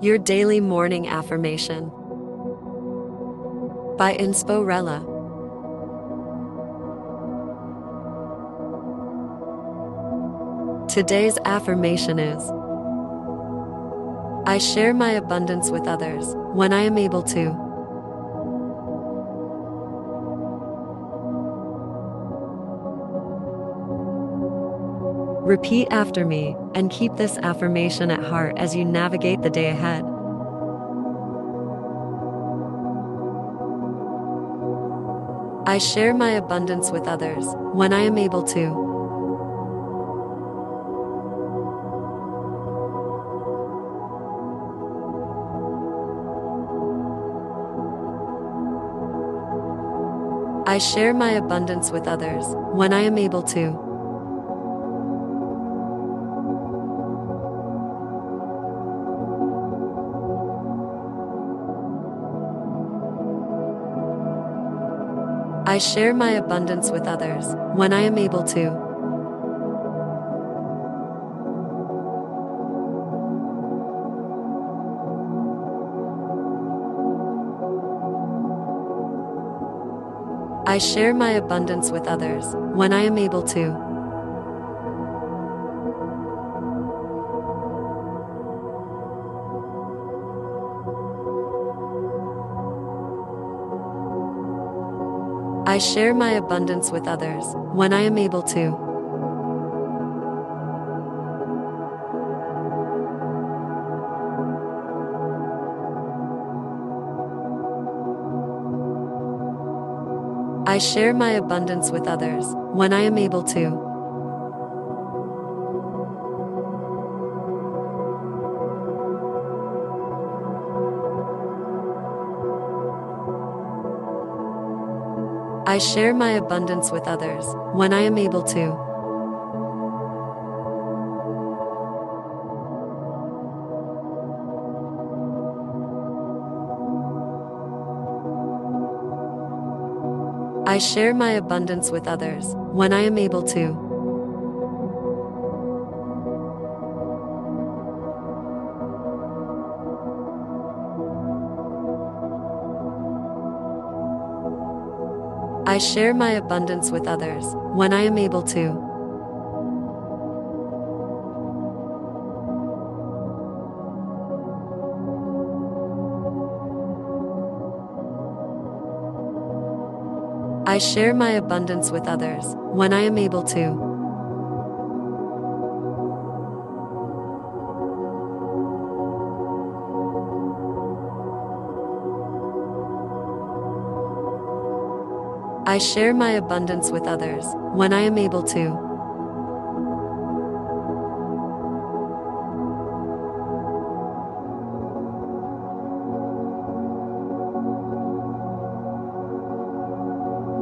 Your Daily Morning Affirmation by Insporella. Today's affirmation is I share my abundance with others when I am able to. Repeat after me and keep this affirmation at heart as you navigate the day ahead. I share my abundance with others when I am able to. I share my abundance with others when I am able to. I share my abundance with others when I am able to. I share my abundance with others when I am able to. I share my abundance with others when I am able to. I share my abundance with others when I am able to. I share my abundance with others when I am able to. I share my abundance with others when I am able to. I share my abundance with others when I am able to. I share my abundance with others when I am able to. I share my abundance with others when I am able to.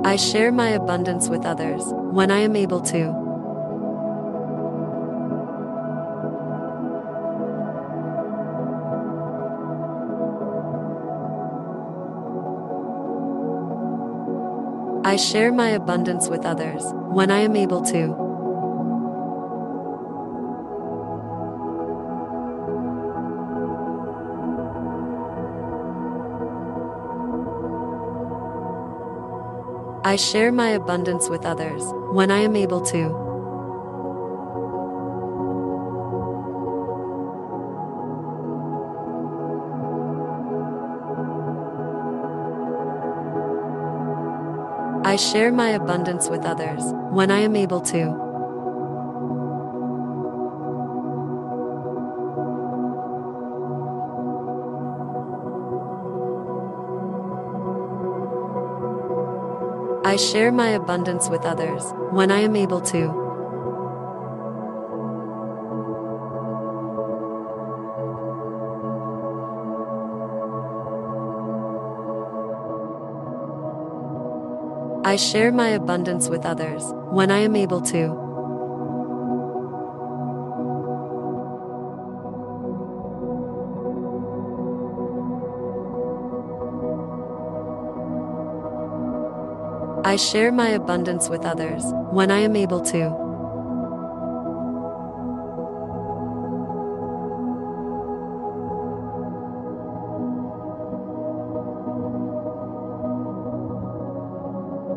I share my abundance with others when I am able to. I share my abundance with others when I am able to. I share my abundance with others when I am able to. I share my abundance with others when I am able to. I share my abundance with others when I am able to. I share my abundance with others when I am able to. I share my abundance with others when I am able to.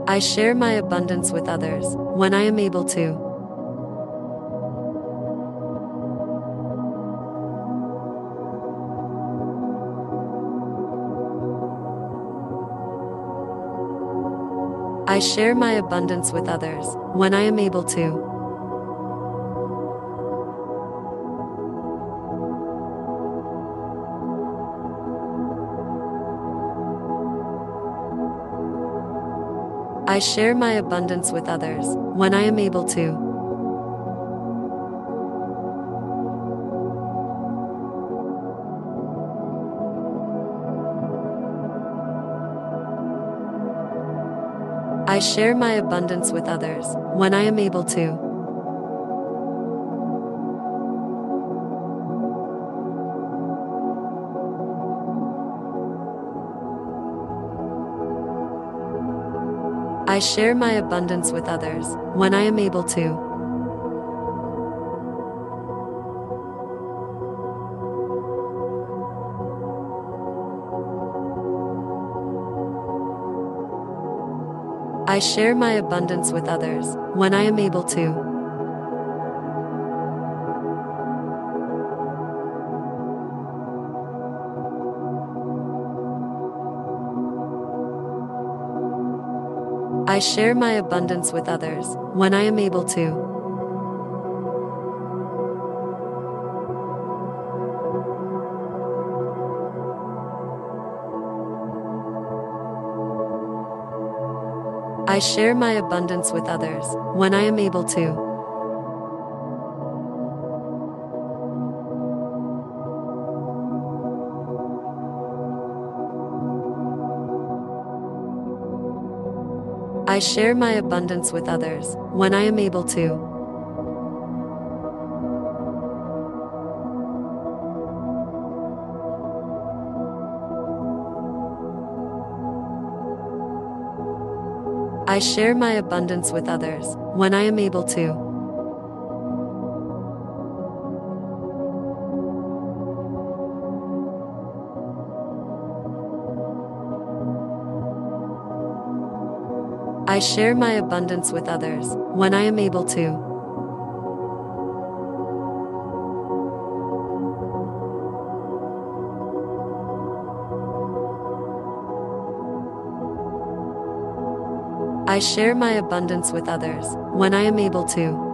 I share my abundance with others when I am able to. I share my abundance with others when I am able to. I share my abundance with others when I am able to. I share my abundance with others when I am able to. I share my abundance with others when I am able to. I share my abundance with others when I am able to. I share my abundance with others when I am able to. I share my abundance with others when I am able to. I share my abundance with others when I am able to. I share my abundance with others when I am able to. I share my abundance with others when I am able to. I share my abundance with others when I am able to.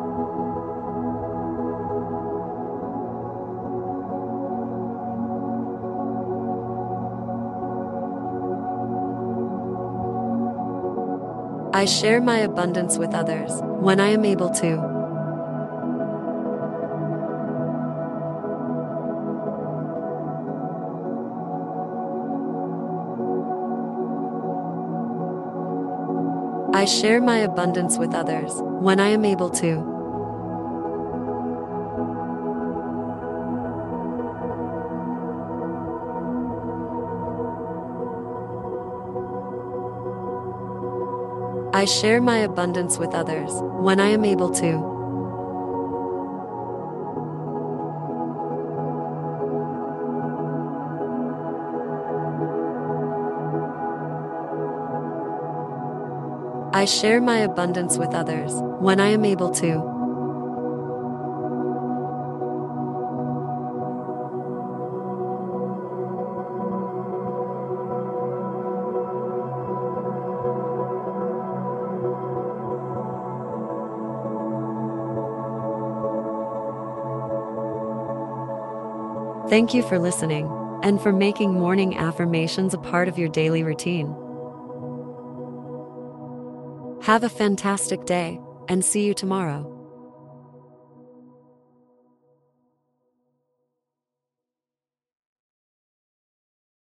I share my abundance with others when I am able to. I share my abundance with others when I am able to. I share my abundance with others when I am able to. I share my abundance with others when I am able to. Thank you for listening and for making morning affirmations a part of your daily routine. Have a fantastic day and see you tomorrow.